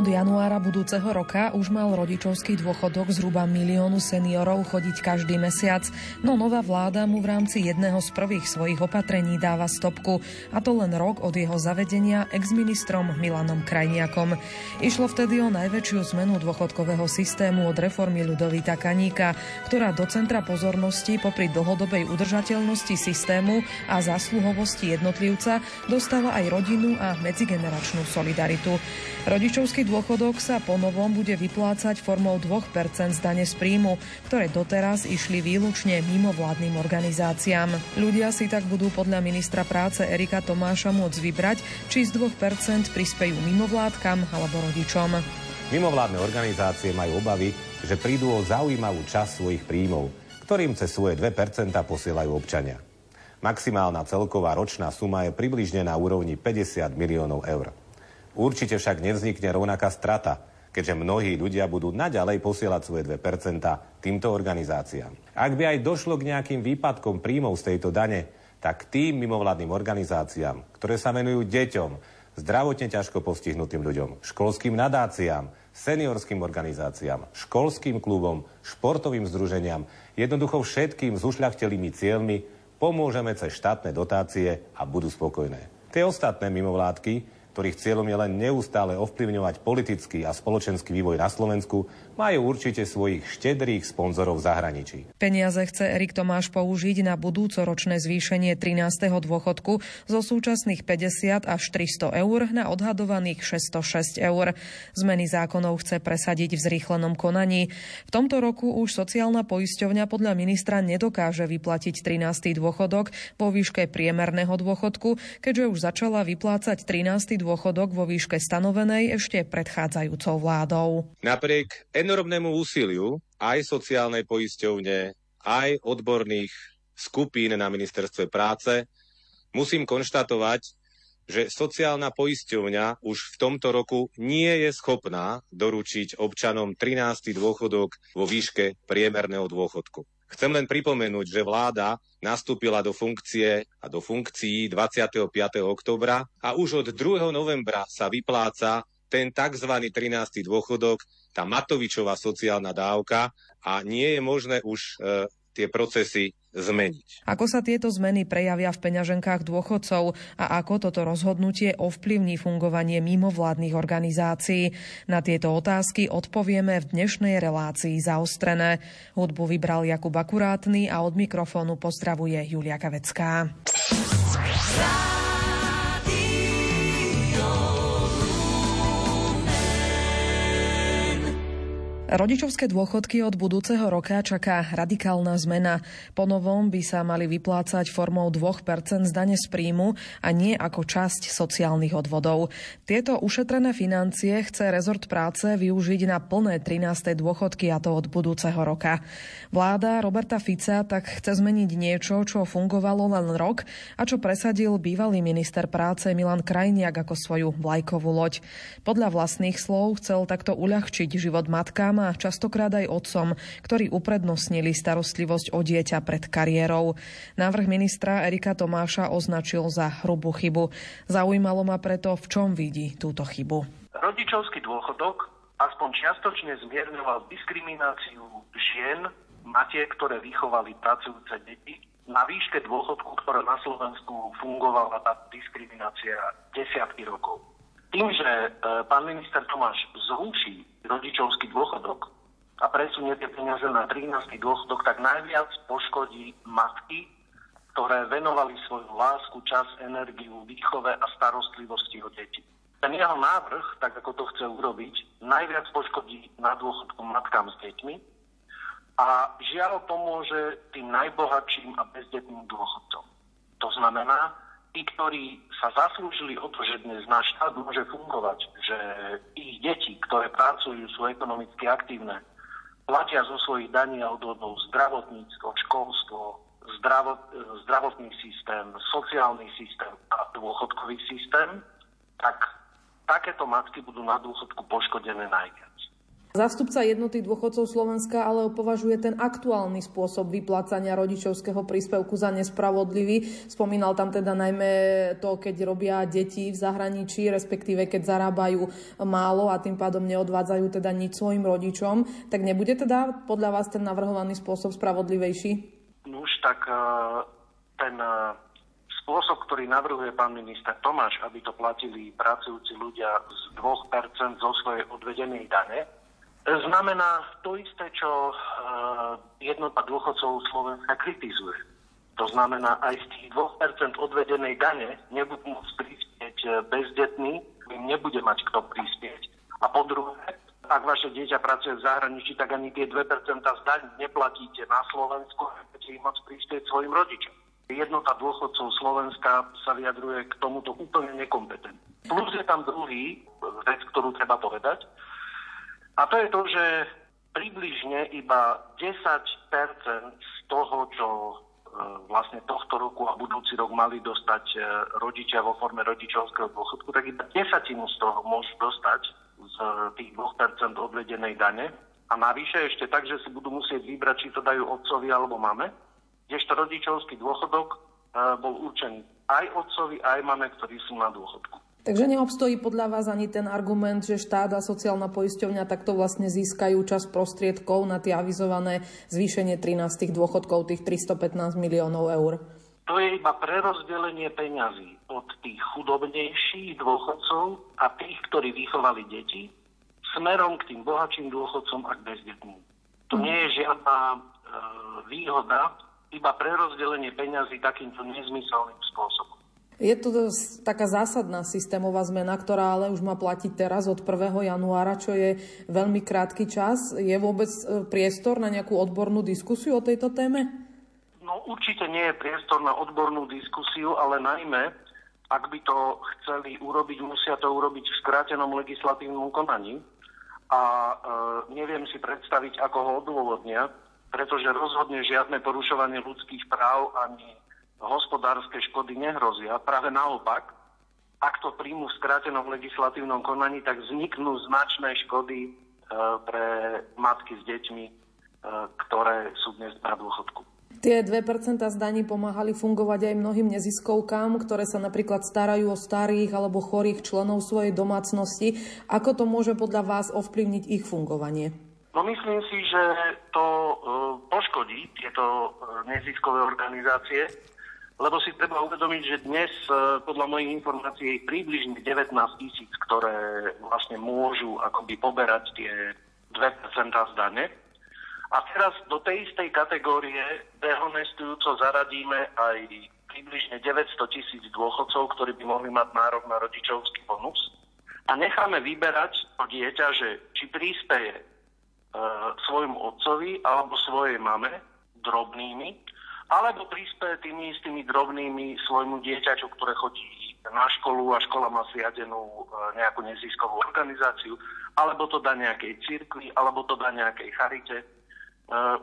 Od januára budúceho roka už mal rodičovský dôchodok zhruba miliónu seniorov chodiť každý mesiac, no nová vláda mu v rámci jedného z prvých svojich opatrení dáva stopku, a to len rok od jeho zavedenia exministrom Milanom Krajniakom. Išlo vtedy o najväčšiu zmenu dôchodkového systému od reformy Ľudovita Kaníka, ktorá do centra pozornosti popri dlhodobej udržateľnosti systému a zásluhovosti jednotlivca dostáva aj rodinu a medzigeneračnú solidaritu. Rodičovský dôchodok sa po novom bude vyplácať formou 2% z dane z príjmu, ktoré doteraz išli výlučne mimovládnym organizáciám. Ľudia si tak budú podľa ministra práce Erika Tomáša môcť vybrať, či z 2% prispejú mimovládkam alebo rodičom. Mimovládne organizácie majú obavy, že prídu o zaujímavú časť svojich príjmov, ktorým cez svoje 2% posielajú občania. Maximálna celková ročná suma je približne na úrovni 50 miliónov eur. Určite však nevznikne rovnaká strata, keďže mnohí ľudia budú naďalej posielať svoje 2% týmto organizáciám. Ak by aj došlo k nejakým výpadkom príjmov z tejto dane, tak tým mimovládnym organizáciám, ktoré sa venujú deťom, zdravotne ťažko postihnutým ľuďom, školským nadáciám, seniorským organizáciám, školským klubom, športovým združeniam, jednoducho všetkým s ušľachtelými cieľmi pomôžeme cez štátne dotácie a budú spokojné. Tie ostatné mimovládky ktorých cieľom je len neustále ovplyvňovať politický a spoločenský vývoj na Slovensku, majú určite svojich štedrých sponzorov v zahraničí. Peniaze chce Erik Tomáš použiť na budúcoročné zvýšenie 13. dôchodku zo súčasných 50 až 300 eur na odhadovaných 606 eur. Zmeny zákonov chce presadiť v zrýchlenom konaní. V tomto roku už sociálna poisťovňa podľa ministra nedokáže vyplatiť 13. dôchodok vo výške priemerného dôchodku, keďže už začala vyplácať 13 dôchodok vo výške stanovenej ešte predchádzajúcou vládou. Napriek enormnému úsiliu aj sociálnej poisťovne, aj odborných skupín na ministerstve práce, musím konštatovať, že sociálna poisťovňa už v tomto roku nie je schopná doručiť občanom 13. dôchodok vo výške priemerného dôchodku. Chcem len pripomenúť, že vláda nastúpila do funkcie a do funkcií 25. oktobra a už od 2. novembra sa vypláca ten tzv. 13. dôchodok, tá Matovičová sociálna dávka a nie je možné už e, tie procesy zmeniť. Ako sa tieto zmeny prejavia v peňaženkách dôchodcov a ako toto rozhodnutie ovplyvní fungovanie mimovládnych organizácií? Na tieto otázky odpovieme v dnešnej relácii zaostrené. Hudbu vybral Jakub Akurátny a od mikrofónu pozdravuje Julia Kavecká. Rodičovské dôchodky od budúceho roka čaká radikálna zmena. Po novom by sa mali vyplácať formou 2% z dane z príjmu a nie ako časť sociálnych odvodov. Tieto ušetrené financie chce rezort práce využiť na plné 13. dôchodky a to od budúceho roka. Vláda Roberta Fica tak chce zmeniť niečo, čo fungovalo len rok a čo presadil bývalý minister práce Milan Krajniak ako svoju vlajkovú loď. Podľa vlastných slov chcel takto uľahčiť život matkám a častokrát aj otcom, ktorí uprednostnili starostlivosť o dieťa pred kariérou. Návrh ministra Erika Tomáša označil za hrubú chybu. Zaujímalo ma preto, v čom vidí túto chybu. Rodičovský dôchodok aspoň čiastočne zmierňoval diskrimináciu žien, matiek, ktoré vychovali pracujúce deti na výške dôchodku, ktorá na Slovensku fungovala tá diskriminácia desiatky rokov. Tým, že e, pán minister Tomáš zruší rodičovský dôchodok a presunie tie peniaze na 13. dôchodok, tak najviac poškodí matky, ktoré venovali svoju lásku, čas, energiu, výchove a starostlivosti o deti. Ten jeho návrh, tak ako to chce urobiť, najviac poškodí na dôchodku matkám s deťmi a žiaľ pomôže tým najbohatším a bezdetným dôchodcom. To znamená, tí, ktorí sa zaslúžili o to, že dnes náš štát môže fungovať, že ich deti, ktoré pracujú, sú ekonomicky aktívne, platia zo svojich daní a odvodov zdravotníctvo, školstvo, zdravot, zdravotný systém, sociálny systém a dôchodkový systém, tak takéto matky budú na dôchodku poškodené najviac. Zástupca jednoty dôchodcov Slovenska ale považuje ten aktuálny spôsob vyplácania rodičovského príspevku za nespravodlivý. Spomínal tam teda najmä to, keď robia deti v zahraničí, respektíve keď zarábajú málo a tým pádom neodvádzajú teda nič svojim rodičom. Tak nebude teda podľa vás ten navrhovaný spôsob spravodlivejší? Už tak e, ten e, spôsob, ktorý navrhuje pán minister Tomáš, aby to platili pracujúci ľudia z 2% zo svojej odvedenej dane, znamená to isté, čo eh, jednota dôchodcov Slovenska kritizuje. To znamená, aj z tých 2% odvedenej dane nebudú môcť prispieť eh, bezdetní, im nebude mať kto prispieť. A po druhé, ak vaše dieťa pracuje v zahraničí, tak ani tie 2% z daň neplatíte na Slovensku budete im môcť prispieť svojim rodičom. Jednota dôchodcov Slovenska sa vyjadruje k tomuto úplne nekompetentne. Plus je tam druhý vec, ktorú treba povedať, a to je to, že približne iba 10 z toho, čo e, vlastne tohto roku a budúci rok mali dostať e, rodičia vo forme rodičovského dôchodku, tak iba desatinu z toho môžu dostať z tých 2% odvedenej dane. A navyše ešte tak, že si budú musieť vybrať, či to dajú otcovi alebo mame, kdežto rodičovský dôchodok e, bol určený aj otcovi, aj mame, ktorí sú na dôchodku. Takže neobstojí podľa vás ani ten argument, že štát a sociálna poisťovňa takto vlastne získajú čas prostriedkov na tie avizované zvýšenie 13 dôchodkov, tých 315 miliónov eur? To je iba prerozdelenie peňazí od tých chudobnejších dôchodcov a tých, ktorí vychovali deti, smerom k tým bohatším dôchodcom a k bezdetným. To nie je žiadna e, výhoda, iba prerozdelenie peňazí takýmto nezmyselným spôsobom. Je to taká zásadná systémová zmena, ktorá ale už má platiť teraz od 1. januára, čo je veľmi krátky čas. Je vôbec e, priestor na nejakú odbornú diskusiu o tejto téme? No určite nie je priestor na odbornú diskusiu, ale najmä, ak by to chceli urobiť, musia to urobiť v skrátenom legislatívnom konaní. A e, neviem si predstaviť, ako ho odôvodnia, pretože rozhodne žiadne porušovanie ľudských práv ani hospodárske škody nehrozia. Práve naopak, ak to príjmu v skrátenom legislatívnom konaní, tak vzniknú značné škody e, pre matky s deťmi, e, ktoré sú dnes na dôchodku. Tie 2% zdaní pomáhali fungovať aj mnohým neziskovkám, ktoré sa napríklad starajú o starých alebo chorých členov svojej domácnosti. Ako to môže podľa vás ovplyvniť ich fungovanie? No myslím si, že to e, poškodí tieto neziskové organizácie, lebo si treba uvedomiť, že dnes e, podľa mojich informácií je približne 19 tisíc, ktoré vlastne môžu akoby poberať tie 2% z dane. A teraz do tej istej kategórie dehonestujúco zaradíme aj približne 900 tisíc dôchodcov, ktorí by mohli mať nárok na rodičovský bonus. A necháme vyberať to dieťa, že či príspeje e, svojmu otcovi alebo svojej mame drobnými alebo prispieje tými istými drobnými svojmu dieťaťu, ktoré chodí na školu a škola má zriadenú e, nejakú neziskovú organizáciu, alebo to dá nejakej cirkvi, alebo to dá nejakej charite. E,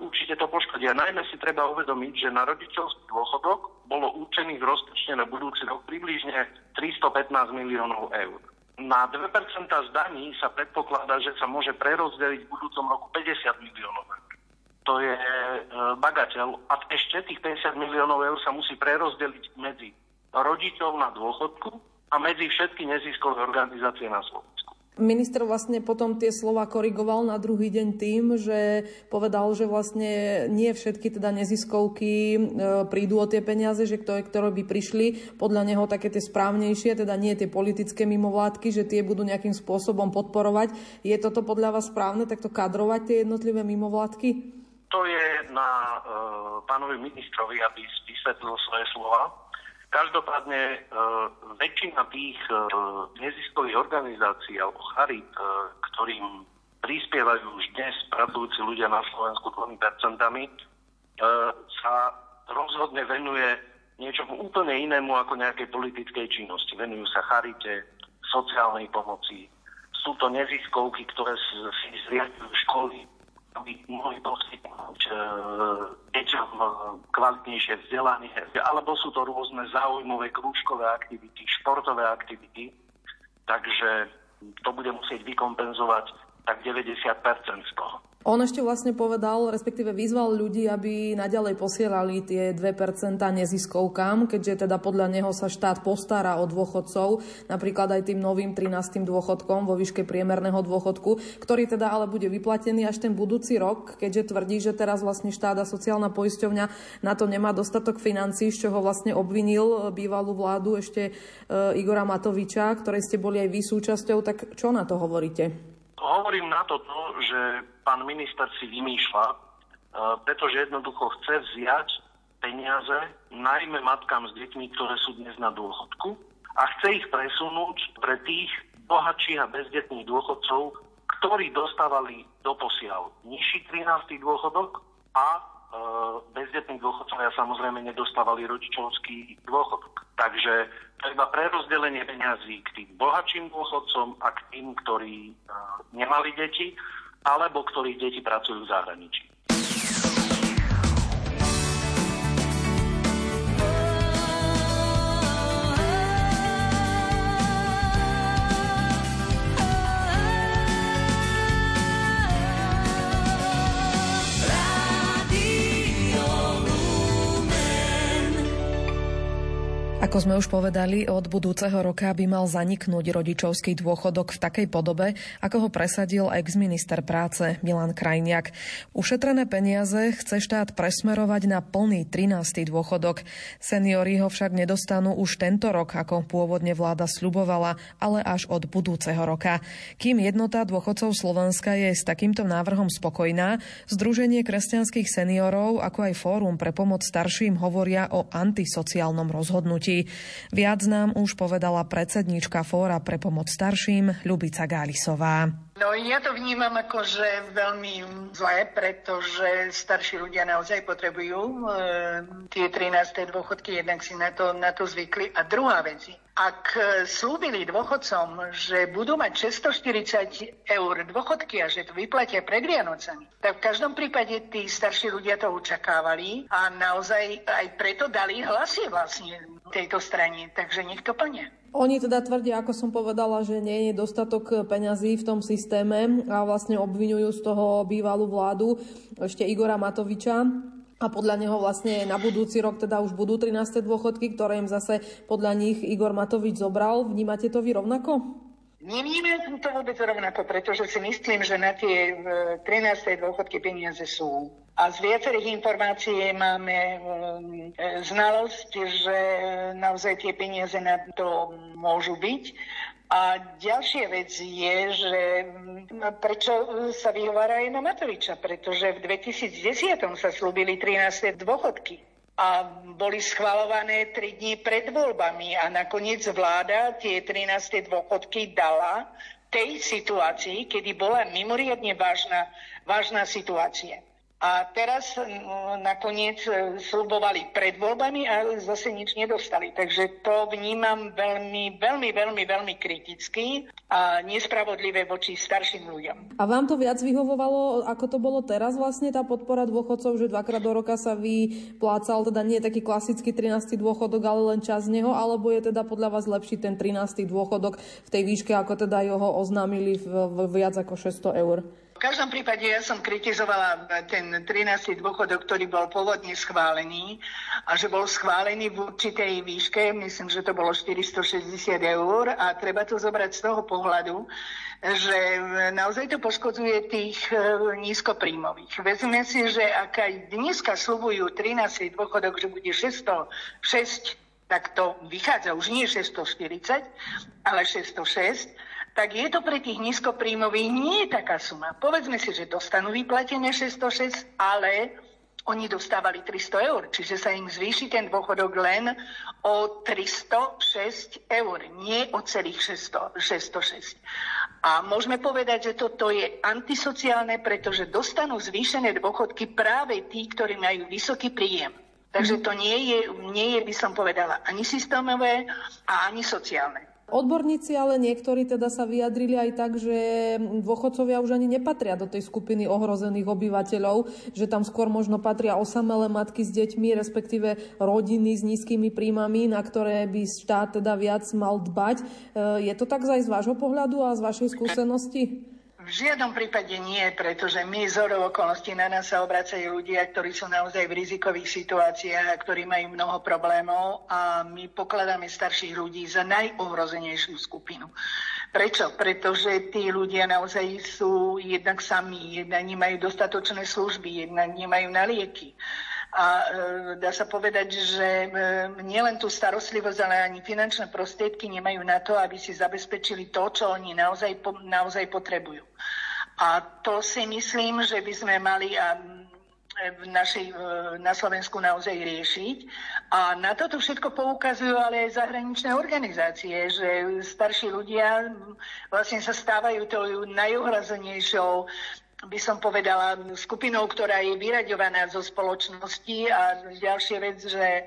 určite to poškodia. Najmä si treba uvedomiť, že na rodičovský dôchodok bolo určených rozpočne na budúci rok približne 315 miliónov eur. Na 2% z daní sa predpokladá, že sa môže prerozdeliť v budúcom roku 50 miliónov eur to je e, bagateľ. A ešte tých 50 miliónov eur sa musí prerozdeliť medzi rodičov na dôchodku a medzi všetky neziskové organizácie na Slovensku. Minister vlastne potom tie slova korigoval na druhý deň tým, že povedal, že vlastne nie všetky teda neziskovky e, prídu o tie peniaze, že kto, ktoré by prišli, podľa neho také tie správnejšie, teda nie tie politické mimovládky, že tie budú nejakým spôsobom podporovať. Je toto podľa vás správne, takto kadrovať tie jednotlivé mimovládky? To je na uh, pánovi ministrovi, aby vysvetlil svoje slova. Každopádne uh, väčšina tých uh, neziskových organizácií alebo charit, uh, ktorým prispievajú už dnes pracujúci ľudia na Slovensku 2%, uh, sa rozhodne venuje niečomu úplne inému ako nejakej politickej činnosti. Venujú sa charite, sociálnej pomoci. Sú to neziskovky, ktoré si zriadujú školy, aby mohli poskytnúť e, deťom e, kvalitnejšie vzdelanie, alebo sú to rôzne záujmové krúžkové aktivity, športové aktivity, takže to bude musieť vykompenzovať tak 90% z toho. On ešte vlastne povedal, respektíve vyzval ľudí, aby naďalej posielali tie 2% neziskovkám, keďže teda podľa neho sa štát postará o dôchodcov, napríklad aj tým novým 13. dôchodkom vo výške priemerného dôchodku, ktorý teda ale bude vyplatený až ten budúci rok, keďže tvrdí, že teraz vlastne štát a sociálna poisťovňa na to nemá dostatok financí, z čoho vlastne obvinil bývalú vládu ešte e, Igora Matoviča, ktorej ste boli aj vy súčasťou, tak čo na to hovoríte? Hovorím na to, že pán minister si vymýšľa, e, pretože jednoducho chce vziať peniaze najmä matkám s deťmi, ktoré sú dnes na dôchodku a chce ich presunúť pre tých bohatších a bezdetných dôchodcov, ktorí dostávali doposiaľ nižší 13. dôchodok a bezdetní dôchodcovia samozrejme nedostávali rodičovský dôchodok. Takže iba prerozdelenie peňazí k tým bohatším dôchodcom a k tým, ktorí e, nemali deti alebo ktorých deti pracujú v zahraničí. Ako sme už povedali, od budúceho roka by mal zaniknúť rodičovský dôchodok v takej podobe, ako ho presadil ex-minister práce Milan Krajniak. Ušetrené peniaze chce štát presmerovať na plný 13. dôchodok. Seniori ho však nedostanú už tento rok, ako pôvodne vláda sľubovala, ale až od budúceho roka. Kým jednota dôchodcov Slovenska je s takýmto návrhom spokojná, Združenie kresťanských seniorov, ako aj Fórum pre pomoc starším hovoria o antisociálnom rozhodnutí. Viac nám už povedala predsedníčka Fóra pre pomoc starším Ľubica Gálisová. No ja to vnímam ako, že veľmi zlé, pretože starší ľudia naozaj potrebujú e, tie 13. dôchodky, jednak si na to, na to zvykli. A druhá vec, ak slúbili dôchodcom, že budú mať 640 eur dôchodky a že to vyplatia pred Vianocami, tak v každom prípade tí starší ľudia to očakávali a naozaj aj preto dali hlasy vlastne tejto strane. Takže nech to plnia. Oni teda tvrdia, ako som povedala, že nie je dostatok peňazí v tom systéme a vlastne obvinujú z toho bývalú vládu ešte Igora Matoviča, a podľa neho vlastne na budúci rok teda už budú 13. dôchodky, ktoré im zase podľa nich Igor Matovič zobral. Vnímate to vy rovnako? Nevnímam to vôbec rovnako, pretože si myslím, že na tie 13. dôchodky peniaze sú. A z viacerých informácií máme um, znalosť, že naozaj tie peniaze na to môžu byť. A ďalšia vec je, že mm, prečo sa vyhovára aj na Matoviča, pretože v 2010 sa slúbili 13. dôchodky a boli schvalované 3 dní pred voľbami a nakoniec vláda tie 13. dôchodky dala tej situácii, kedy bola mimoriadne vážna, vážna situácia. A teraz nakoniec e, slubovali pred voľbami a zase nič nedostali. Takže to vnímam veľmi, veľmi, veľmi, veľmi kriticky a nespravodlivé voči starším ľuďom. A vám to viac vyhovovalo, ako to bolo teraz vlastne tá podpora dôchodcov, že dvakrát do roka sa vyplácal, teda nie taký klasický 13. dôchodok, ale len čas z neho, alebo je teda podľa vás lepší ten 13. dôchodok v tej výške, ako teda ho oznámili v, v viac ako 600 eur? V každom prípade ja som kritizovala ten 13. dôchodok, ktorý bol pôvodne schválený a že bol schválený v určitej výške, myslím, že to bolo 460 eur a treba to zobrať z toho pohľadu, že naozaj to poškodzuje tých e, nízkopríjmových. Vezme si, že ak aj dneska slubujú 13. dôchodok, že bude 606 tak to vychádza už nie 640, ale 606 tak je to pre tých nízkopríjmových nie je taká suma. Povedzme si, že dostanú vyplatené 606, ale oni dostávali 300 eur, čiže sa im zvýši ten dôchodok len o 306 eur, nie o celých 600, 606. A môžeme povedať, že toto je antisociálne, pretože dostanú zvýšené dôchodky práve tí, ktorí majú vysoký príjem. Takže to nie je, nie je, by som povedala, ani systémové a ani sociálne. Odborníci ale niektorí teda sa vyjadrili aj tak, že dôchodcovia už ani nepatria do tej skupiny ohrozených obyvateľov, že tam skôr možno patria osamelé matky s deťmi, respektíve rodiny s nízkymi príjmami, na ktoré by štát teda viac mal dbať. E, je to tak aj z vášho pohľadu a z vašej skúsenosti? V žiadnom prípade nie, pretože my z okolností na nás sa obracajú ľudia, ktorí sú naozaj v rizikových situáciách a ktorí majú mnoho problémov a my pokladáme starších ľudí za najohrozenejšiu skupinu. Prečo? Pretože tí ľudia naozaj sú jednak sami, jednak nemajú dostatočné služby, jednak nemajú na lieky. A e, dá sa povedať, že e, nielen tú starostlivosť, ale ani finančné prostriedky nemajú na to, aby si zabezpečili to, čo oni naozaj, naozaj potrebujú. A to si myslím, že by sme mali a v našej, na Slovensku naozaj riešiť. A na toto všetko poukazujú ale aj zahraničné organizácie, že starší ľudia vlastne sa stávajú tou najohrazenejšou by som povedala, skupinou, ktorá je vyraďovaná zo spoločnosti a ďalšia vec, že e,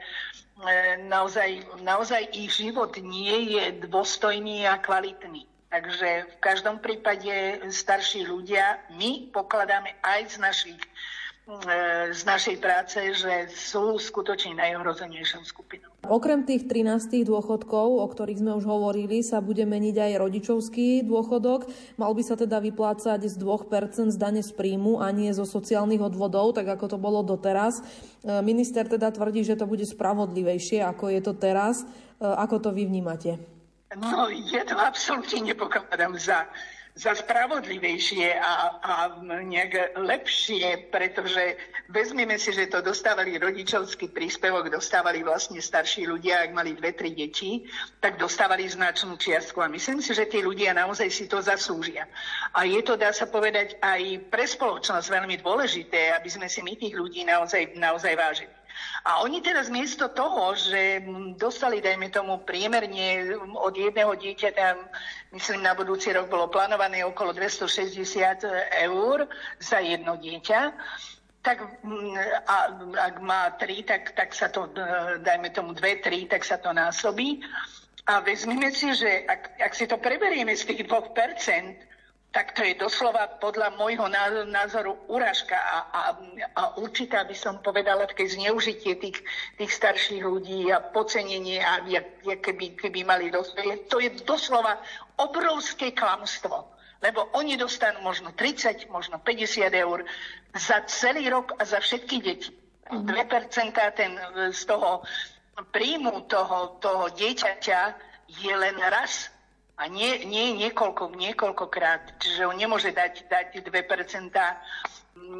naozaj, naozaj ich život nie je dôstojný a kvalitný. Takže v každom prípade starší ľudia my pokladáme aj z našich z našej práce, že sú skutočne najohrozenejšou skupinou. Okrem tých 13 dôchodkov, o ktorých sme už hovorili, sa bude meniť aj rodičovský dôchodok. Mal by sa teda vyplácať z 2% z dane z príjmu a nie zo sociálnych odvodov, tak ako to bolo doteraz. E, minister teda tvrdí, že to bude spravodlivejšie, ako je to teraz. E, ako to vy vnímate? No, je to absolútne nepokladám za za spravodlivejšie a, a nejak lepšie, pretože vezmeme si, že to dostávali rodičovský príspevok, dostávali vlastne starší ľudia, ak mali dve, tri deti, tak dostávali značnú čiastku a myslím si, že tí ľudia naozaj si to zaslúžia. A je to, dá sa povedať, aj pre spoločnosť veľmi dôležité, aby sme si my tých ľudí naozaj, naozaj vážili. A oni teraz miesto toho, že dostali, dajme tomu, priemerne od jedného dieťaťa, myslím, na budúci rok bolo plánované okolo 260 eur za jedno dieťa, tak a, ak má tri, tak, tak sa to, dajme tomu dve, tri, tak sa to násobí. A vezmime si, že ak, ak si to preberieme z tých 2%, tak to je doslova podľa môjho názoru úražka a, a, a určitá by som povedala také zneužitie tých, tých starších ľudí a pocenenie a jak keby, keby mali dosť. To je doslova obrovské klamstvo. Lebo oni dostanú možno 30, možno 50 eur za celý rok a za všetky deti. 2% ten, z toho príjmu toho, toho dieťaťa je len raz a nie, nie niekoľko, niekoľkokrát. Čiže on nemôže dať, dať 2%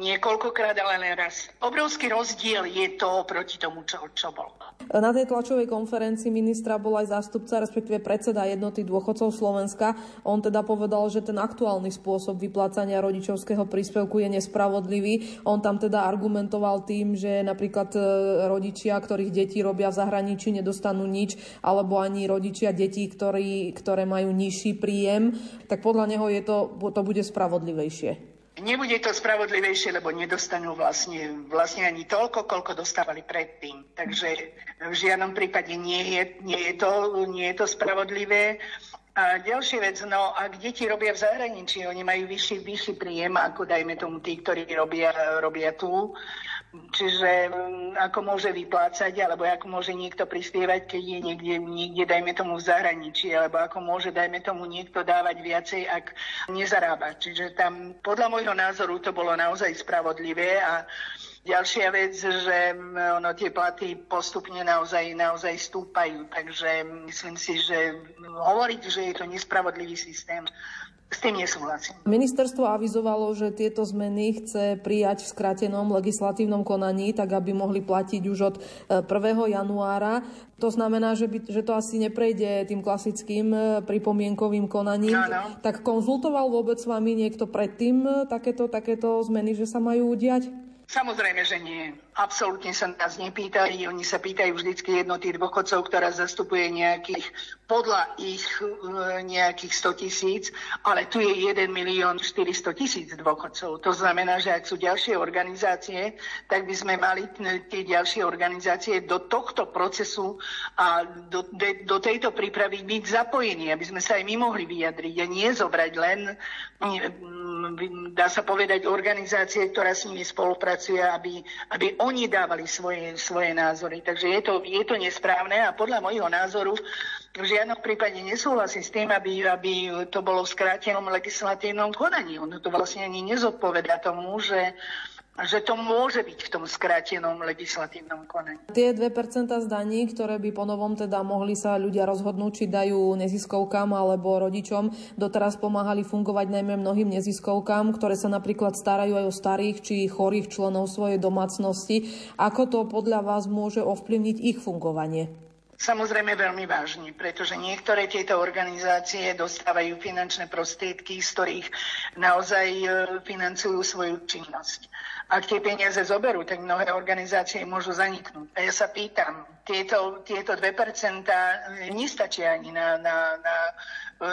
niekoľkokrát, ale len raz. Obrovský rozdiel je to proti tomu, čo, čo bolo. Na tej tlačovej konferencii ministra bol aj zástupca, respektíve predseda jednoty dôchodcov Slovenska. On teda povedal, že ten aktuálny spôsob vyplácania rodičovského príspevku je nespravodlivý. On tam teda argumentoval tým, že napríklad e, rodičia, ktorých deti robia v zahraničí, nedostanú nič, alebo ani rodičia detí, ktorí, ktoré majú nižší príjem, tak podľa neho je to, to bude spravodlivejšie. Nebude to spravodlivejšie, lebo nedostanú vlastne, vlastne ani toľko, koľko dostávali predtým. Takže v žiadnom prípade nie je, nie je, to, nie je to spravodlivé. A ďalšia vec, no ak deti robia v zahraničí, oni majú vyšší, vyšší príjem, ako dajme tomu tí, ktorí robia, robia tu, Čiže mm, ako môže vyplácať, alebo ako môže niekto prispievať, keď je niekde, niekde, dajme tomu, v zahraničí, alebo ako môže, dajme tomu, niekto dávať viacej, ak nezarába. Čiže tam podľa môjho názoru to bolo naozaj spravodlivé a Ďalšia vec, že ono, tie platy postupne naozaj, naozaj stúpajú, takže myslím si, že hovoriť, že je to nespravodlivý systém, s tým nesúhlasím. Ministerstvo avizovalo, že tieto zmeny chce prijať v skratenom legislatívnom konaní, tak aby mohli platiť už od 1. E, januára. To znamená, že, by, že to asi neprejde tým klasickým e, pripomienkovým konaním. Áno. Tak konzultoval vôbec s vami niekto predtým e, takéto, takéto zmeny, že sa majú udiať? Samozrejme, že nie. Absolútne sa nás nepýtajú. Oni sa pýtajú vždycky jednoty dôchodcov, ktorá zastupuje nejakých, podľa ich e, nejakých 100 tisíc, ale tu je 1 milión 400 tisíc dôchodcov. To znamená, že ak sú ďalšie organizácie, tak by sme mali tie ďalšie organizácie do tohto procesu a do, de, do tejto prípravy byť zapojení, aby sme sa aj my mohli vyjadriť a nie zobrať len, dá sa povedať, organizácie, ktorá s nimi spolupracuje, aby, aby oni dávali svoje, svoje názory. Takže je to, je to nesprávne a podľa môjho názoru v žiadnom prípade nesúhlasí s tým, aby, aby to bolo v skrátenom legislatívnom konaní. Ono to vlastne ani nezodpoveda tomu, že že to môže byť v tom skrátenom legislatívnom konaní. Tie 2% zdaní, ktoré by ponovom teda mohli sa ľudia rozhodnúť, či dajú neziskovkám alebo rodičom, doteraz pomáhali fungovať najmä mnohým neziskovkám, ktoré sa napríklad starajú aj o starých či chorých členov svojej domácnosti. Ako to podľa vás môže ovplyvniť ich fungovanie? Samozrejme veľmi vážne, pretože niektoré tieto organizácie dostávajú finančné prostriedky, z ktorých naozaj e, financujú svoju činnosť. Ak tie peniaze zoberú, tak mnohé organizácie môžu zaniknúť. A ja sa pýtam, tieto, tieto 2% nestačia ani na, na, na,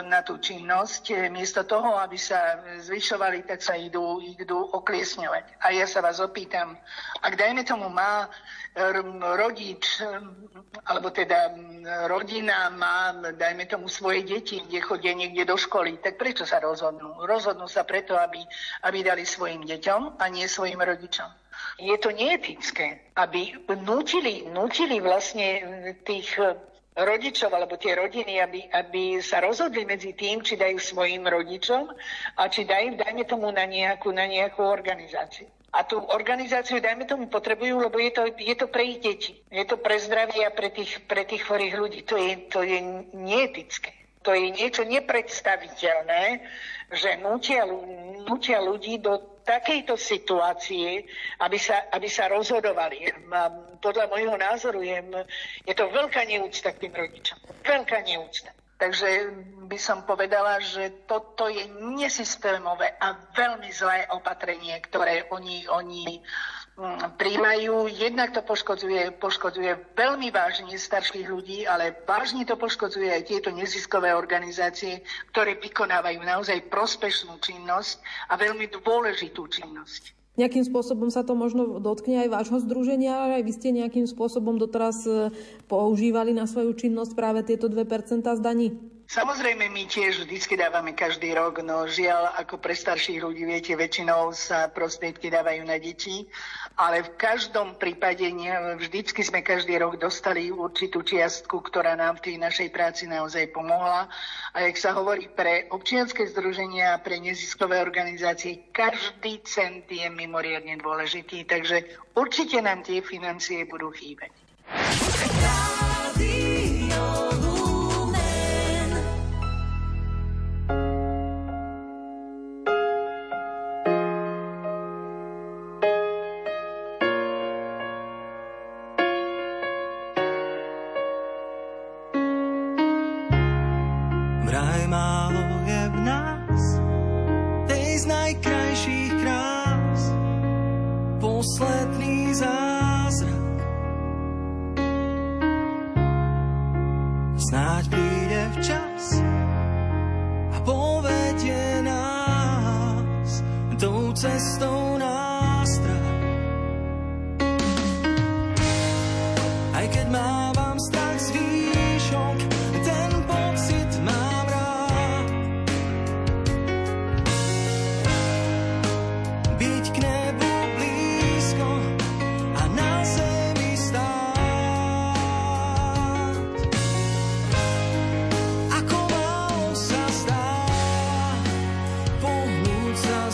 na tú činnosť. Miesto toho, aby sa zvyšovali, tak sa idú, idú okliesňovať. A ja sa vás opýtam, ak dajme tomu má rodič, alebo teda rodina má, dajme tomu, svoje deti, kde chodia niekde do školy, tak prečo sa rozhodnú? Rozhodnú sa preto, aby, aby dali svojim deťom a nie svojim rodičom. Je to neetické, aby nutili, nutili vlastne tých rodičov alebo tie rodiny, aby, aby sa rozhodli medzi tým, či dajú svojim rodičom a či dajú, dajme tomu, na nejakú, na nejakú organizáciu. A tú organizáciu, dajme tomu, potrebujú, lebo je to, je to pre ich deti. Je to pre zdravie a pre tých, pre tých chorých ľudí. To je, to je neetické. To je niečo nepredstaviteľné, že nutia, nutia ľudí do takejto situácie, aby sa, aby sa rozhodovali. Podľa môjho názoru je, je to veľká neúcta k tým rodičom. Veľká neúcta. Takže by som povedala, že toto je nesystémové a veľmi zlé opatrenie, ktoré oni, oni mm, príjmajú. Jednak to poškodzuje, poškodzuje veľmi vážne starších ľudí, ale vážne to poškodzuje aj tieto neziskové organizácie, ktoré vykonávajú naozaj prospešnú činnosť a veľmi dôležitú činnosť. Nejakým spôsobom sa to možno dotkne aj vášho združenia, ale aj vy ste nejakým spôsobom doteraz e, používali na svoju činnosť práve tieto 2% zdaní? Samozrejme, my tiež vždycky dávame každý rok, no žiaľ, ako pre starších ľudí, viete, väčšinou sa prostriedky dávajú na deti, ale v každom prípade vždycky sme každý rok dostali určitú čiastku, ktorá nám v tej našej práci naozaj pomohla. A jak sa hovorí pre občianske združenia, pre neziskové organizácie, každý cent je mimoriadne dôležitý, takže určite nám tie financie budú chýbať.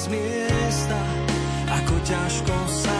z miesta, ako ťažko sa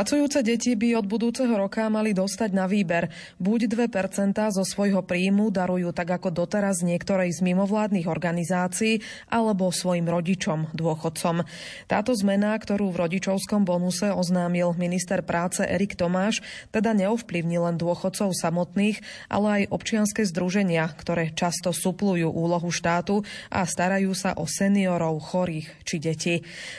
Pracujúce deti by od budúceho roka mali dostať na výber. Buď 2% zo svojho príjmu darujú tak ako doteraz niektorej z mimovládnych organizácií alebo svojim rodičom, dôchodcom. Táto zmena, ktorú v rodičovskom bonuse oznámil minister práce Erik Tomáš, teda neovplyvní len dôchodcov samotných, ale aj občianske združenia, ktoré často suplujú úlohu štátu a starajú sa o seniorov, chorých či deti.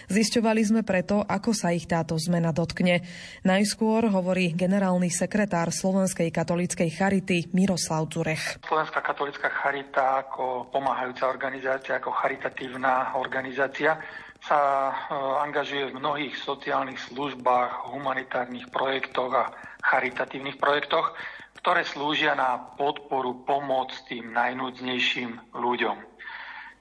Zisťovali sme preto, ako sa ich táto zmena dotkne. Najskôr hovorí generálny sekretár Slovenskej katolíckej charity Miroslav Zurech. Slovenská katolická charita ako pomáhajúca organizácia, ako charitatívna organizácia sa e, angažuje v mnohých sociálnych službách, humanitárnych projektoch a charitatívnych projektoch, ktoré slúžia na podporu, pomoc tým najnúdznejším ľuďom.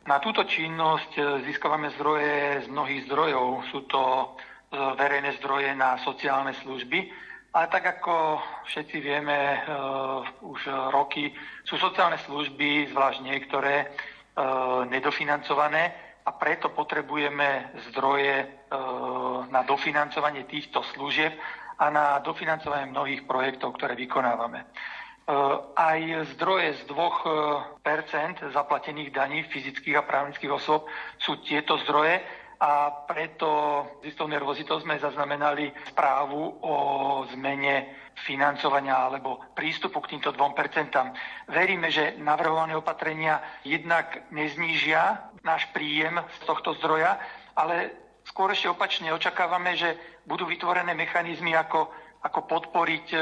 Na túto činnosť e, získavame zdroje z mnohých zdrojov. Sú to verejné zdroje na sociálne služby. Ale tak ako všetci vieme, e, už roky sú sociálne služby, zvlášť niektoré, e, nedofinancované a preto potrebujeme zdroje na dofinancovanie týchto služieb a na dofinancovanie mnohých projektov, ktoré vykonávame. Aj zdroje z 2% zaplatených daní fyzických a právnických osôb sú tieto zdroje, a preto s istou nervozitou sme zaznamenali správu o zmene financovania alebo prístupu k týmto 2%. Veríme, že navrhované opatrenia jednak neznížia náš príjem z tohto zdroja, ale skôr ešte opačne očakávame, že budú vytvorené mechanizmy, ako ako podporiť e,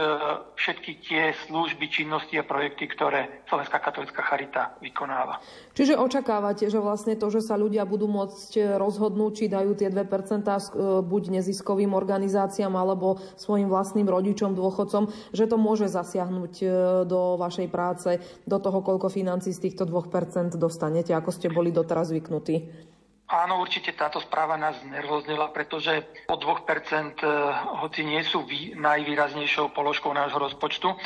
všetky tie služby, činnosti a projekty, ktoré Slovenská katolická charita vykonáva. Čiže očakávate, že vlastne to, že sa ľudia budú môcť rozhodnúť, či dajú tie 2% e, buď neziskovým organizáciám alebo svojim vlastným rodičom, dôchodcom, že to môže zasiahnuť e, do vašej práce, do toho, koľko financí z týchto 2% dostanete, ako ste boli doteraz zvyknutí. Áno, určite táto správa nás nervoznila, pretože o 2%, eh, hoci nie sú najvýraznejšou položkou nášho rozpočtu,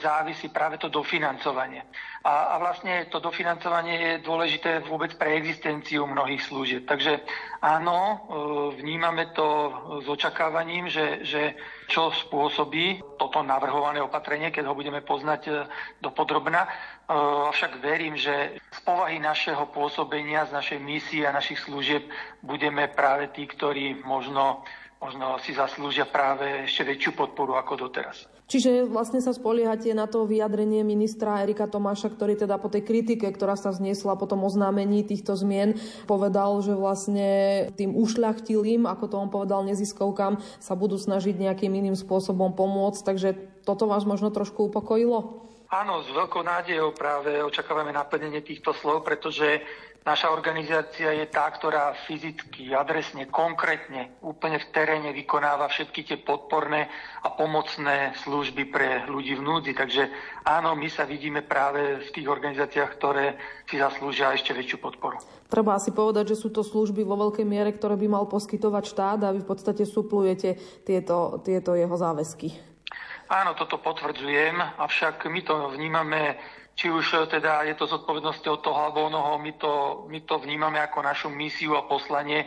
závisí práve to dofinancovanie. A, a vlastne to dofinancovanie je dôležité vôbec pre existenciu mnohých služieb. Takže áno, e, vnímame to s očakávaním, že, že čo spôsobí toto navrhované opatrenie, keď ho budeme poznať e, dopodrobna. E, avšak verím, že z povahy našeho pôsobenia, z našej misie a našich služieb budeme práve tí, ktorí možno, možno si zaslúžia práve ešte väčšiu podporu ako doteraz. Čiže vlastne sa spoliehate na to vyjadrenie ministra Erika Tomáša, ktorý teda po tej kritike, ktorá sa zniesla po tom oznámení týchto zmien, povedal, že vlastne tým ušľachtilým, ako to on povedal, neziskovkám, sa budú snažiť nejakým iným spôsobom pomôcť. Takže toto vás možno trošku upokojilo? Áno, s veľkou nádejou práve očakávame naplnenie týchto slov, pretože Naša organizácia je tá, ktorá fyzicky, adresne, konkrétne, úplne v teréne vykonáva všetky tie podporné a pomocné služby pre ľudí v núdzi. Takže áno, my sa vidíme práve v tých organizáciách, ktoré si zaslúžia ešte väčšiu podporu. Treba asi povedať, že sú to služby vo veľkej miere, ktoré by mal poskytovať štát a vy v podstate suplujete tieto, tieto jeho záväzky. Áno, toto potvrdzujem, avšak my to vnímame či už e, teda je to zodpovednosťou toho alebo onoho, my to, my to vnímame ako našu misiu a poslanie e,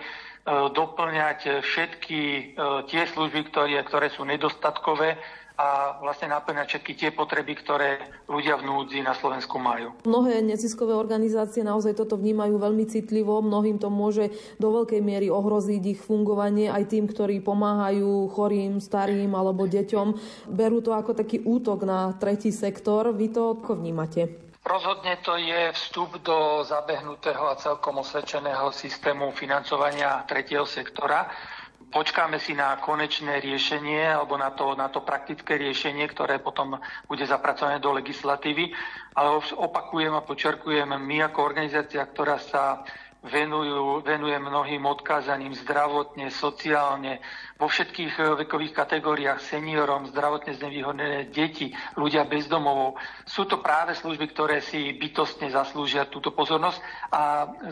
doplňať všetky e, tie služby, ktoré, ktoré sú nedostatkové a vlastne naplňať všetky tie potreby, ktoré ľudia v núdzi na Slovensku majú. Mnohé neziskové organizácie naozaj toto vnímajú veľmi citlivo, mnohým to môže do veľkej miery ohroziť ich fungovanie aj tým, ktorí pomáhajú chorým, starým alebo deťom. Berú to ako taký útok na tretí sektor. Vy to ako vnímate? Rozhodne to je vstup do zabehnutého a celkom osvedčeného systému financovania tretieho sektora počkáme si na konečné riešenie alebo na to, na to praktické riešenie, ktoré potom bude zapracované do legislatívy. Ale opakujem a počerkujem, my ako organizácia, ktorá sa venujú, venuje mnohým odkázaným zdravotne, sociálne, vo všetkých eh, vekových kategóriách, seniorom, zdravotne znevýhodnené deti, ľudia bez domovov. Sú to práve služby, ktoré si bytostne zaslúžia túto pozornosť a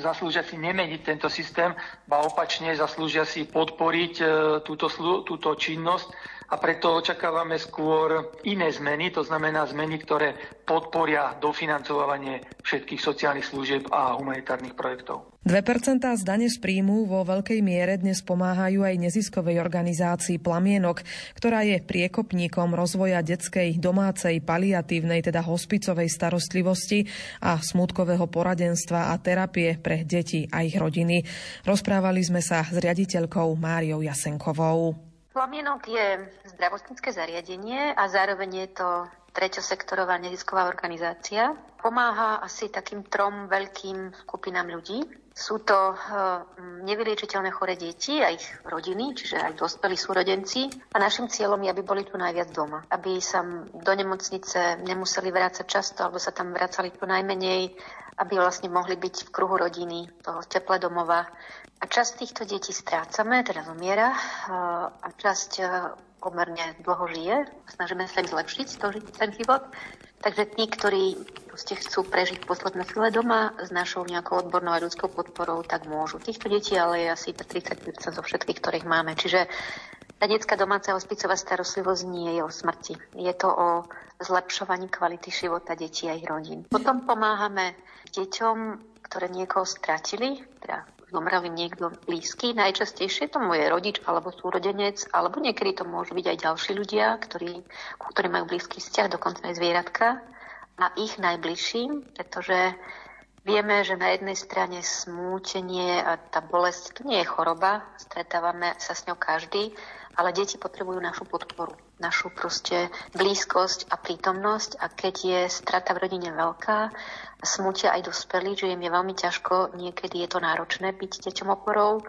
zaslúžia si nemeniť tento systém, ba opačne zaslúžia si podporiť eh, túto, túto činnosť a preto očakávame skôr iné zmeny, to znamená zmeny, ktoré podporia dofinancovanie všetkých sociálnych služieb a humanitárnych projektov. 2% z dane z príjmu vo veľkej miere dnes pomáhajú aj neziskovej organizácii Plamienok, ktorá je priekopníkom rozvoja detskej, domácej, paliatívnej, teda hospicovej starostlivosti a smutkového poradenstva a terapie pre deti a ich rodiny. Rozprávali sme sa s riaditeľkou Máriou Jasenkovou. Plamienok je zdravotnícke zariadenie a zároveň je to treťosektorová nezisková organizácia. Pomáha asi takým trom veľkým skupinám ľudí. Sú to eh, nevyliečiteľné chore deti a ich rodiny, čiže aj dospelí súrodenci. A našim cieľom je, aby boli tu najviac doma. Aby sa do nemocnice nemuseli vrácať často, alebo sa tam vracali tu najmenej, aby vlastne mohli byť v kruhu rodiny, toho teple domova. A časť týchto detí strácame, teda zomiera, eh, a časť eh, pomerne dlho žije. Snažíme sa im zlepšiť to, ten život. Takže tí, ktorí proste chcú prežiť posledné chvíle doma s našou nejakou odbornou a ľudskou podporou, tak môžu. Týchto detí ale je asi 30% zo všetkých, ktorých máme. Čiže tá detská domáca hospicová starostlivosť nie je o smrti. Je to o zlepšovaní kvality života detí a ich rodín. Potom pomáhame deťom, ktoré niekoho stratili, teda zomrel im niekto blízky. Najčastejšie to je rodič alebo súrodenec, alebo niekedy to môžu byť aj ďalší ľudia, ktorí, ktorí majú blízky vzťah, dokonca aj zvieratka a ich najbližším, pretože vieme, že na jednej strane smútenie a tá bolesť to nie je choroba, stretávame sa s ňou každý, ale deti potrebujú našu podporu, našu proste blízkosť a prítomnosť. A keď je strata v rodine veľká, smutia aj dospelí, že im je veľmi ťažko, niekedy je to náročné byť deťom oporou,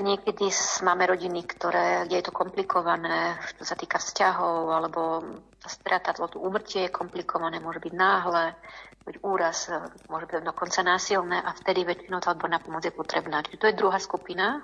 niekedy máme rodiny, ktoré, kde je to komplikované, čo sa týka vzťahov, alebo tá strata, to úmrtie je komplikované, môže byť náhle, byť úraz, môže byť dokonca násilné a vtedy väčšinou tá odborná pomoc je potrebná. Čiže to je druhá skupina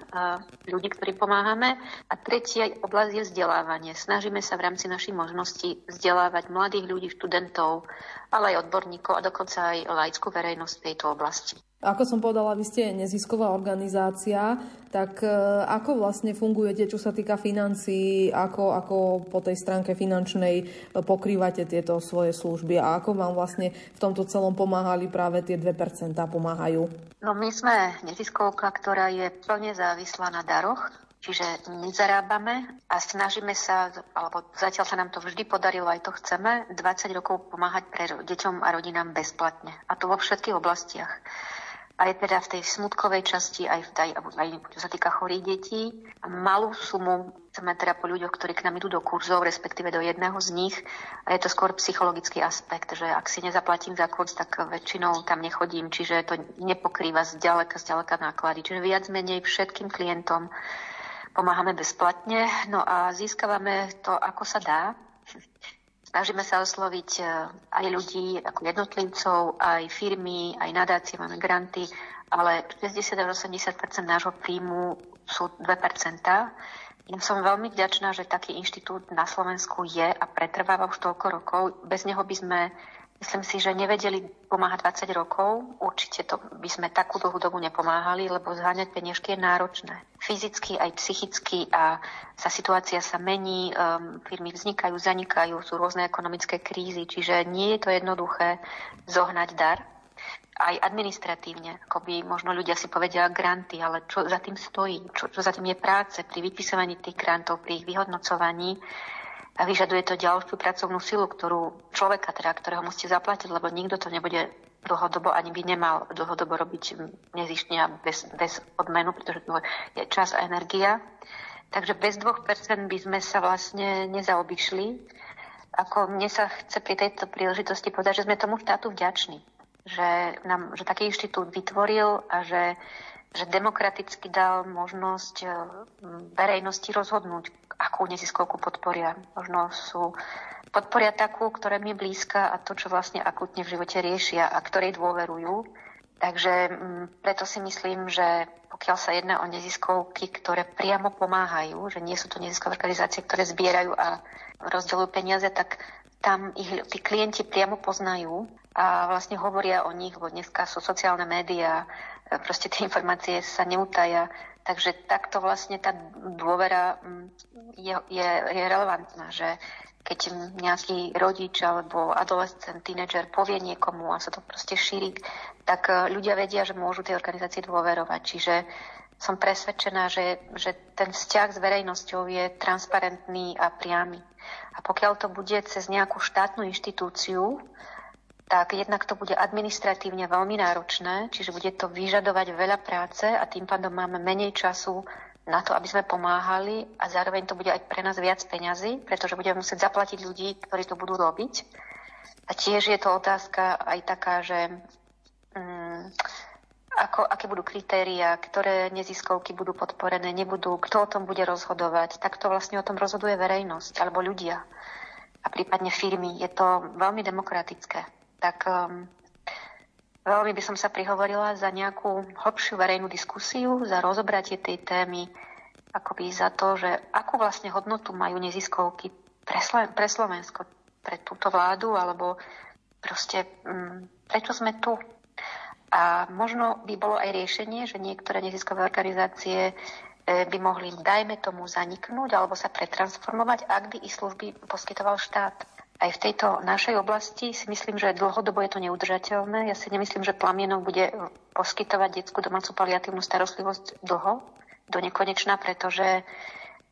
ľudí, ktorým pomáhame. A tretia oblasť je vzdelávanie. Snažíme sa v rámci našich možností vzdelávať mladých ľudí, študentov, ale aj odborníkov a dokonca aj laickú verejnosť v tejto oblasti. Ako som povedala, vy ste nezisková organizácia, tak e, ako vlastne fungujete, čo sa týka financií, ako, ako po tej stránke finančnej e, pokrývate tieto svoje služby a ako vám vlastne v tomto celom pomáhali práve tie 2% pomáhajú? No my sme neziskovka, ktorá je plne závislá na daroch, čiže nezarábame a snažíme sa, alebo zatiaľ sa nám to vždy podarilo, aj to chceme, 20 rokov pomáhať pre deťom a rodinám bezplatne. A to vo všetkých oblastiach aj teda v tej smutkovej časti, aj, tej, aj čo sa týka chorých detí. Malú sumu chceme teda po ľuďoch, ktorí k nám idú do kurzov, respektíve do jedného z nich. A je to skôr psychologický aspekt, že ak si nezaplatím za kurz, tak väčšinou tam nechodím, čiže to nepokrýva zďaleka, zďaleka náklady. Čiže viac menej všetkým klientom pomáhame bezplatne. No a získavame to, ako sa dá. Snažíme sa osloviť e, aj ľudí ako jednotlivcov, aj firmy, aj nadácie, máme granty, ale 60 80% nášho príjmu sú 2 ja som veľmi vďačná, že taký inštitút na Slovensku je a pretrváva už toľko rokov. Bez neho by sme Myslím si, že nevedeli pomáhať 20 rokov. Určite to by sme takú dlhú dobu nepomáhali, lebo zháňať peniažky je náročné. Fyzicky aj psychicky a sa situácia sa mení, um, firmy vznikajú, zanikajú, sú rôzne ekonomické krízy, čiže nie je to jednoduché zohnať dar. Aj administratívne, ako by možno ľudia si povedia granty, ale čo za tým stojí, čo, čo za tým je práce pri vypisovaní tých grantov, pri ich vyhodnocovaní a vyžaduje to ďalšiu pracovnú silu, ktorú človeka, teda, ktorého musíte zaplatiť, lebo nikto to nebude dlhodobo ani by nemal dlhodobo robiť nezištne a bez, bez odmenu, pretože to je čas a energia. Takže bez 2% by sme sa vlastne nezaobišli. Ako mne sa chce pri tejto príležitosti povedať, že sme tomu štátu vďační. Že, nám, že taký inštitút vytvoril a že že demokraticky dal možnosť eh, verejnosti rozhodnúť, akú neziskovku podporia. Možno sú podporia takú, ktorá mi blízka a to, čo vlastne akutne v živote riešia a ktorej dôverujú. Takže mm, preto si myslím, že pokiaľ sa jedná o neziskovky, ktoré priamo pomáhajú, že nie sú to neziskové organizácie, ktoré zbierajú a rozdeľujú peniaze, tak tam ich tí klienti priamo poznajú a vlastne hovoria o nich, lebo dneska sú sociálne médiá, proste tie informácie sa neutaja, Takže takto vlastne tá dôvera mm, je, je, je relevantná, že keď nejaký rodič alebo adolescent, tínedžer povie niekomu a sa to proste šíri, tak e, ľudia vedia, že môžu tej organizácii dôverovať. Čiže som presvedčená, že, že ten vzťah s verejnosťou je transparentný a priamy. A pokiaľ to bude cez nejakú štátnu inštitúciu, tak jednak to bude administratívne veľmi náročné, čiže bude to vyžadovať veľa práce a tým pádom máme menej času na to, aby sme pomáhali a zároveň to bude aj pre nás viac peňazí, pretože budeme musieť zaplatiť ľudí, ktorí to budú robiť. A tiež je to otázka aj taká, že um, ako, aké budú kritéria, ktoré neziskovky budú podporené, nebudú, kto o tom bude rozhodovať. Tak to vlastne o tom rozhoduje verejnosť alebo ľudia a prípadne firmy. Je to veľmi demokratické tak um, veľmi by som sa prihovorila za nejakú hlbšiu verejnú diskusiu, za rozobratie tej témy, akoby za to, že akú vlastne hodnotu majú neziskovky pre, Slo- pre Slovensko, pre túto vládu, alebo proste um, prečo sme tu. A možno by bolo aj riešenie, že niektoré neziskové organizácie e, by mohli, dajme tomu, zaniknúť alebo sa pretransformovať, ak by ich služby poskytoval štát. Aj v tejto našej oblasti si myslím, že dlhodobo je to neudržateľné. Ja si nemyslím, že Plamienok bude poskytovať detskú domácu paliatívnu starostlivosť dlho, do nekonečna, pretože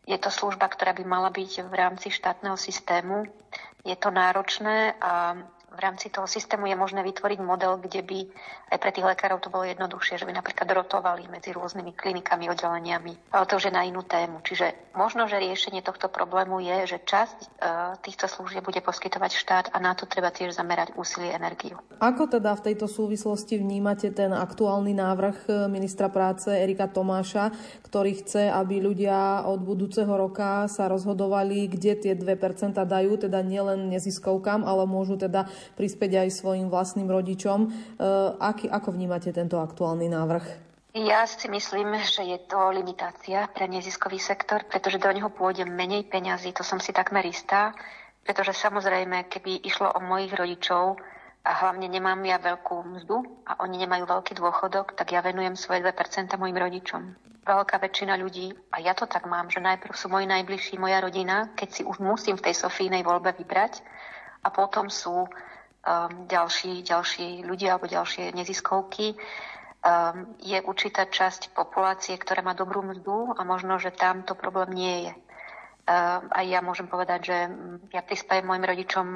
je to služba, ktorá by mala byť v rámci štátneho systému. Je to náročné a v rámci toho systému je možné vytvoriť model, kde by aj pre tých lekárov to bolo jednoduchšie, že by napríklad rotovali medzi rôznymi klinikami, oddeleniami. Ale to už je na inú tému. Čiže možno, že riešenie tohto problému je, že časť e, týchto služieb bude poskytovať štát a na to treba tiež zamerať úsilie energiu. Ako teda v tejto súvislosti vnímate ten aktuálny návrh e, ministra práce Erika Tomáša, ktorý chce, aby ľudia od budúceho roka sa rozhodovali, kde tie 2% dajú, teda nielen neziskovkám, ale môžu teda prispieť aj svojim vlastným rodičom. E, aký, ako vnímate tento aktuálny návrh? Ja si myslím, že je to limitácia pre neziskový sektor, pretože do neho pôjde menej peňazí, to som si takmer istá, pretože samozrejme, keby išlo o mojich rodičov, a hlavne nemám ja veľkú mzdu a oni nemajú veľký dôchodok, tak ja venujem svoje 2% mojim rodičom. Veľká väčšina ľudí, a ja to tak mám, že najprv sú moji najbližší, moja rodina, keď si už musím v tej Sofínej voľbe vybrať, a potom sú ďalší, ďalší ľudia alebo ďalšie neziskovky. Um, je určitá časť populácie, ktorá má dobrú mzdu a možno, že tam to problém nie je. Um, a ja môžem povedať, že ja prispájem môjim rodičom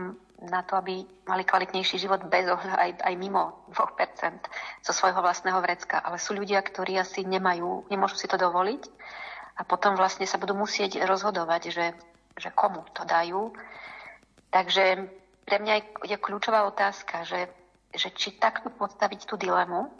na to, aby mali kvalitnejší život bez ohľadu aj, aj mimo 2% zo svojho vlastného vrecka. Ale sú ľudia, ktorí asi nemajú, nemôžu si to dovoliť a potom vlastne sa budú musieť rozhodovať, že, že komu to dajú. Takže pre mňa je, kľúčová otázka, že, že či takto postaviť tú dilemu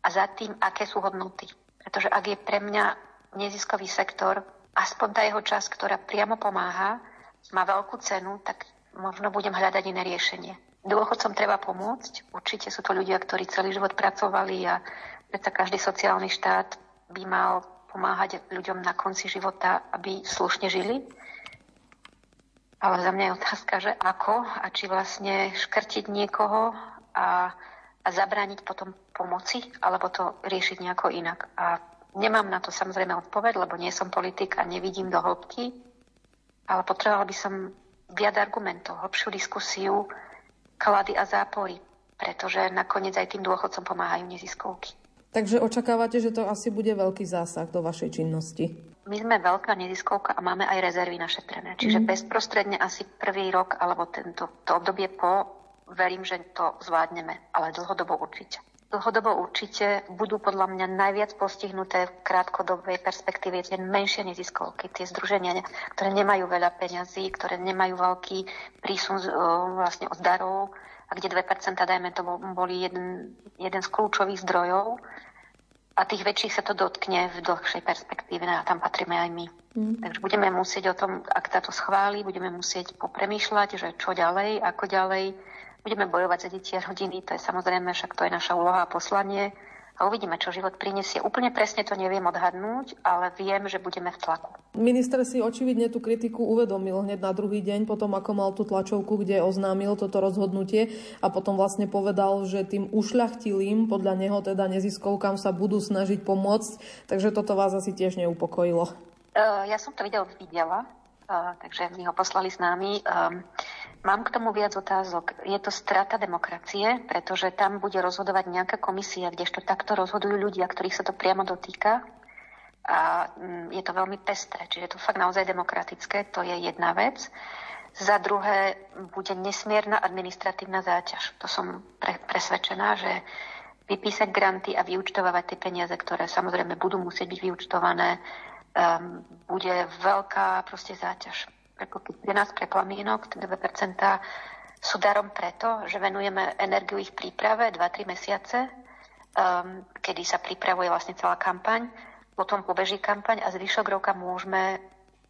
a za tým, aké sú hodnoty. Pretože ak je pre mňa neziskový sektor, aspoň tá jeho časť, ktorá priamo pomáha, má veľkú cenu, tak možno budem hľadať iné riešenie. Dôchodcom treba pomôcť. Určite sú to ľudia, ktorí celý život pracovali a preto každý sociálny štát by mal pomáhať ľuďom na konci života, aby slušne žili. Ale za mňa je otázka, že ako a či vlastne škrtiť niekoho a, a zabrániť potom pomoci, alebo to riešiť nejako inak. A nemám na to samozrejme odpoveď, lebo nie som politik a nevidím do hĺbky, ale potrebovala by som viac argumentov, hlbšiu diskusiu, klady a zápory, pretože nakoniec aj tým dôchodcom pomáhajú neziskovky. Takže očakávate, že to asi bude veľký zásah do vašej činnosti? My sme veľká neziskovka a máme aj rezervy našetrené. Čiže mm. bezprostredne asi prvý rok alebo tento, to obdobie po, verím, že to zvládneme, ale dlhodobo určite. Dlhodobo určite budú podľa mňa najviac postihnuté v krátkodobej perspektíve tie menšie neziskovky, tie združenia, ktoré nemajú veľa peňazí, ktoré nemajú veľký prísun vlastne od darov a kde 2%, dajme to, boli jeden, jeden z kľúčových zdrojov a tých väčších sa to dotkne v dlhšej perspektíve a tam patríme aj my. Mm. Takže budeme musieť o tom, ak táto schváli, budeme musieť popremýšľať, že čo ďalej, ako ďalej. Budeme bojovať za deti a rodiny, to je samozrejme, však to je naša úloha a poslanie, a uvidíme, čo život prinesie. Úplne presne to neviem odhadnúť, ale viem, že budeme v tlaku. Minister si očividne tú kritiku uvedomil hneď na druhý deň, potom ako mal tú tlačovku, kde oznámil toto rozhodnutie a potom vlastne povedal, že tým ušľachtilým, podľa neho teda neziskovkám sa budú snažiť pomôcť, takže toto vás asi tiež neupokojilo. Uh, ja som to video videla, uh, takže mi ho poslali s nami. Mám k tomu viac otázok. Je to strata demokracie, pretože tam bude rozhodovať nejaká komisia, kdežto takto rozhodujú ľudia, ktorých sa to priamo dotýka. A mm, je to veľmi pestré, čiže je to fakt naozaj demokratické, to je jedna vec. Za druhé, bude nesmierna administratívna záťaž. To som pre, presvedčená, že vypísať granty a vyučtovávať tie peniaze, ktoré samozrejme budú musieť byť vyučtované, um, bude veľká proste záťaž pre nás pre plamienok, 2% sú darom preto, že venujeme energiu ich príprave 2-3 mesiace, um, kedy sa pripravuje vlastne celá kampaň, potom pobeží kampaň a zvyšok roka môžeme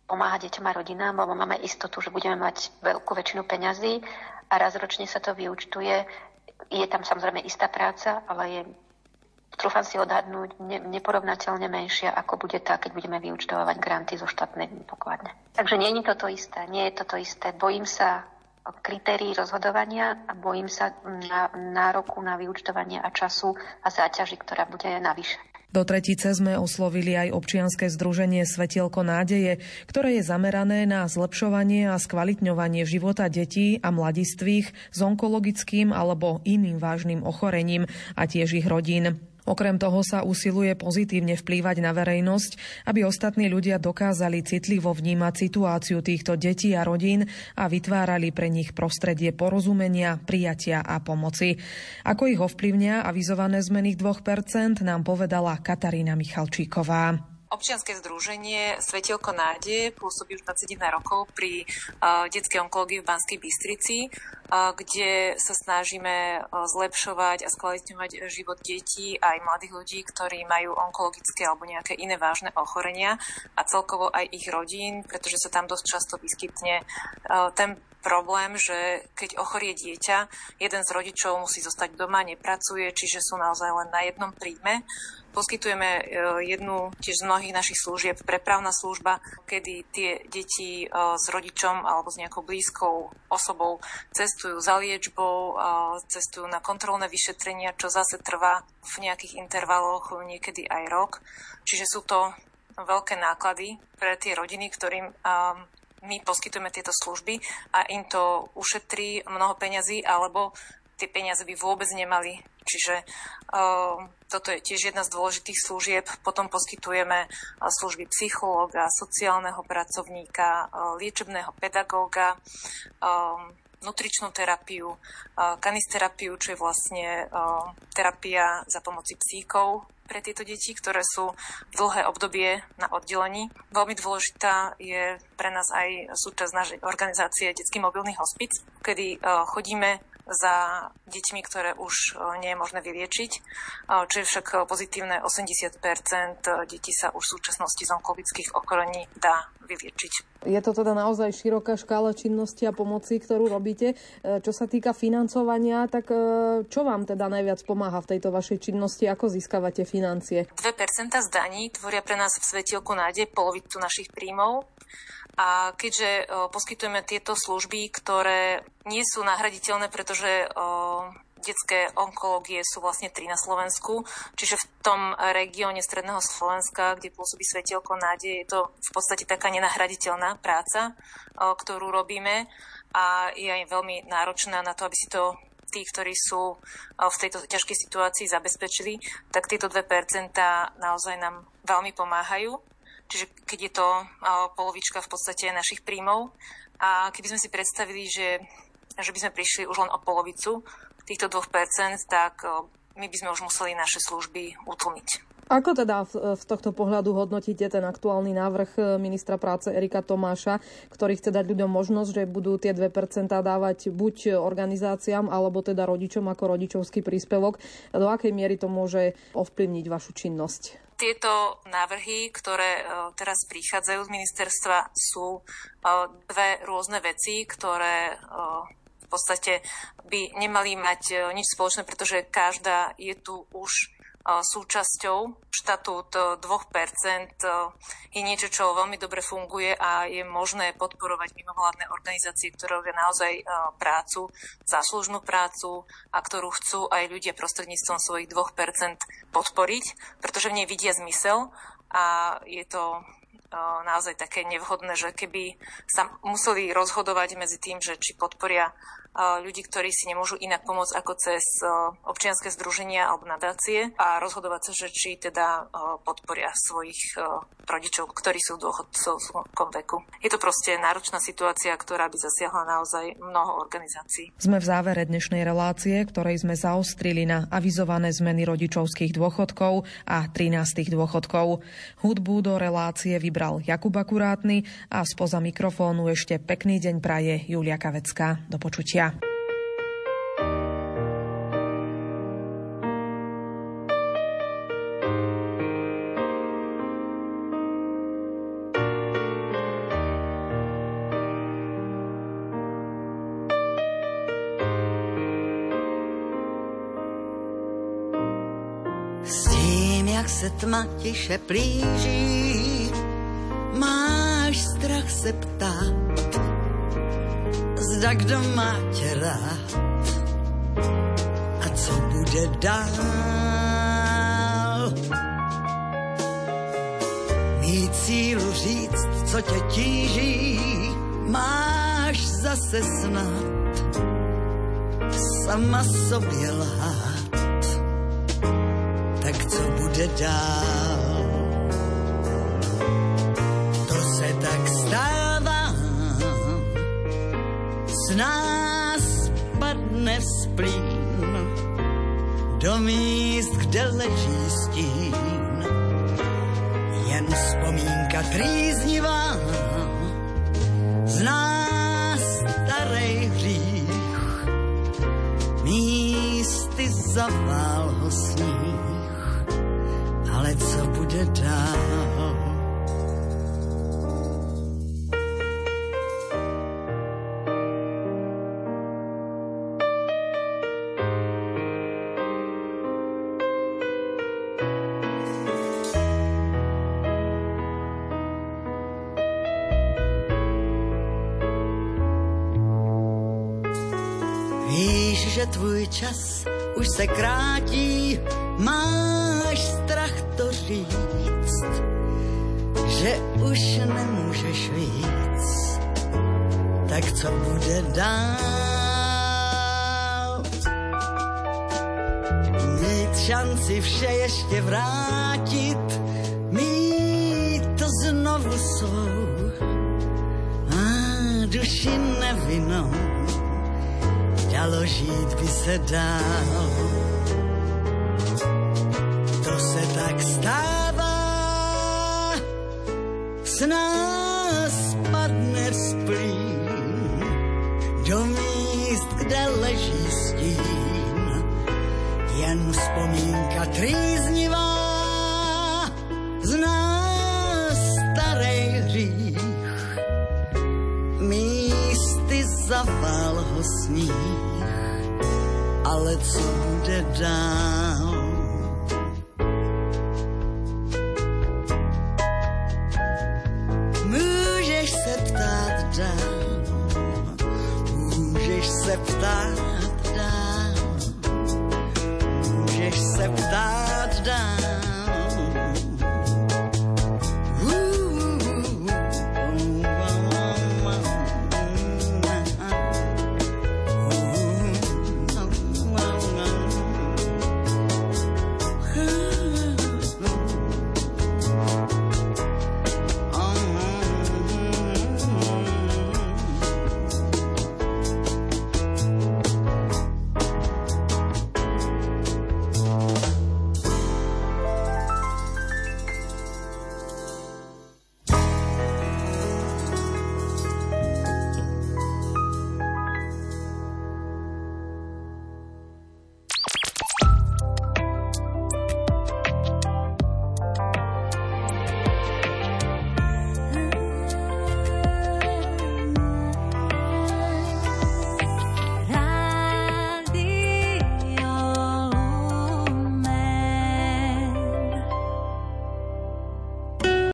pomáhať deťom a rodinám, lebo máme istotu, že budeme mať veľkú väčšinu peňazí a raz ročne sa to vyučtuje. Je tam samozrejme istá práca, ale je trúfam si odhadnúť, ne, neporovnateľne menšia, ako bude tá, keď budeme vyučtovať granty zo štátnej pokladne. Takže nie je to to isté, nie je to to isté. Bojím sa kritérií rozhodovania a bojím sa na, nároku na vyučtovanie a času a záťaži, ktorá bude navyše. Do tretice sme oslovili aj občianske združenie Svetielko nádeje, ktoré je zamerané na zlepšovanie a skvalitňovanie života detí a mladistvých s onkologickým alebo iným vážnym ochorením a tiež ich rodín. Okrem toho sa usiluje pozitívne vplývať na verejnosť, aby ostatní ľudia dokázali citlivo vnímať situáciu týchto detí a rodín a vytvárali pre nich prostredie porozumenia, prijatia a pomoci. Ako ich ovplyvňa avizované zmeny 2%, nám povedala Katarína Michalčíková. Občianske združenie Svetielko nádeje pôsobí už 21 rokov pri uh, detskej onkológii v Banskej Bystrici, uh, kde sa snažíme uh, zlepšovať a skvalitňovať život detí a aj mladých ľudí, ktorí majú onkologické alebo nejaké iné vážne ochorenia a celkovo aj ich rodín, pretože sa tam dosť často vyskytne ten problém, že keď ochorie dieťa, jeden z rodičov musí zostať doma, nepracuje, čiže sú naozaj len na jednom príjme. Poskytujeme e, jednu tiež z mnohých našich služieb, prepravná služba, kedy tie deti e, s rodičom alebo s nejakou blízkou osobou cestujú za liečbou, cestujú na kontrolné vyšetrenia, čo zase trvá v nejakých intervaloch, niekedy aj rok. Čiže sú to veľké náklady pre tie rodiny, ktorým my poskytujeme tieto služby a im to ušetrí mnoho peňazí alebo tie peniaze by vôbec nemali. Čiže uh, toto je tiež jedna z dôležitých služieb. Potom poskytujeme uh, služby psychológa, sociálneho pracovníka, uh, liečebného pedagóga, nutričnú terapiu, kanisterapiu, čo je vlastne terapia za pomoci psíkov pre tieto deti, ktoré sú dlhé obdobie na oddelení. Veľmi dôležitá je pre nás aj súčasť našej organizácie Detský mobilný hospic, kedy e, chodíme za deťmi, ktoré už e, nie je možné vyliečiť, e, čo je však pozitívne. 80% detí sa už v súčasnosti z onkologických okorení dá vyliečiť. Je to teda naozaj široká škála činnosti a pomoci, ktorú robíte. E, čo sa týka financovania, tak čo vám teda najviac pomáha v tejto vašej činnosti? Ako získavate financie? 2% z daní tvoria pre nás v svetielku nádej polovicu našich príjmov a keďže poskytujeme tieto služby, ktoré nie sú nahraditeľné, pretože detské onkológie sú vlastne tri na Slovensku, čiže v tom regióne Stredného Slovenska, kde pôsobí Svetielko nádej, je to v podstate taká nenahraditeľná práca, ktorú robíme. A je aj veľmi náročná na to, aby si to tí, ktorí sú v tejto ťažkej situácii zabezpečili, tak tieto 2% naozaj nám veľmi pomáhajú čiže keď je to polovička v podstate našich príjmov. A keby sme si predstavili, že, že by sme prišli už len o polovicu týchto 2%, tak my by sme už museli naše služby utlmiť. Ako teda v tohto pohľadu hodnotíte ten aktuálny návrh e, ministra práce Erika Tomáša, ktorý chce dať ľuďom možnosť, že budú tie 2% dávať buď organizáciám, alebo teda rodičom ako rodičovský príspevok? Do akej miery to môže ovplyvniť vašu činnosť? Tieto návrhy, ktoré e, teraz prichádzajú z ministerstva, sú e, dve rôzne veci, ktoré v podstate by nemali mať nič spoločné, pretože každá je tu už súčasťou. Štatút 2% je niečo, čo veľmi dobre funguje a je možné podporovať mimovládne organizácie, ktoré robia naozaj prácu, záslužnú prácu a ktorú chcú aj ľudia prostredníctvom svojich 2% podporiť, pretože v nej vidia zmysel a je to naozaj také nevhodné, že keby sa museli rozhodovať medzi tým, že či podporia ľudí, ktorí si nemôžu inak pomôcť ako cez občianske združenia alebo nadácie a rozhodovať sa, že či teda podporia svojich rodičov, ktorí sú v dôchodcovskom veku. Je to proste náročná situácia, ktorá by zasiahla naozaj mnoho organizácií. Sme v závere dnešnej relácie, ktorej sme zaostrili na avizované zmeny rodičovských dôchodkov a 13. dôchodkov. Hudbu do relácie vybral Jakub Akurátny a spoza mikrofónu ešte pekný deň praje Julia Kavecká. Do počutia. Jak se tma tiše plíží, máš strach se ptát zda kdo má tě rád a co bude dál. Mít sílu říct, co tě tíží, máš zase snad sama sobě lhát. Tak co bude dál? Nás padne splín do míst, kde leží stín. Jen vzpomínka trýznivá z nás starej hřích. Místy zavál ho sníh, ale co bude dál? Se krátí, máš strach to říct, že už nemůžeš víc, tak co bude dál? Mít šanci vše ještě vrátit, mít to znovu svou. A duši nevinou dalo žít by se dál. To se tak stává, s nás padne splín do míst, kde leží stín. Jen vzpomínka trýznivá z nás Zavál ho sníh ale co bude dál?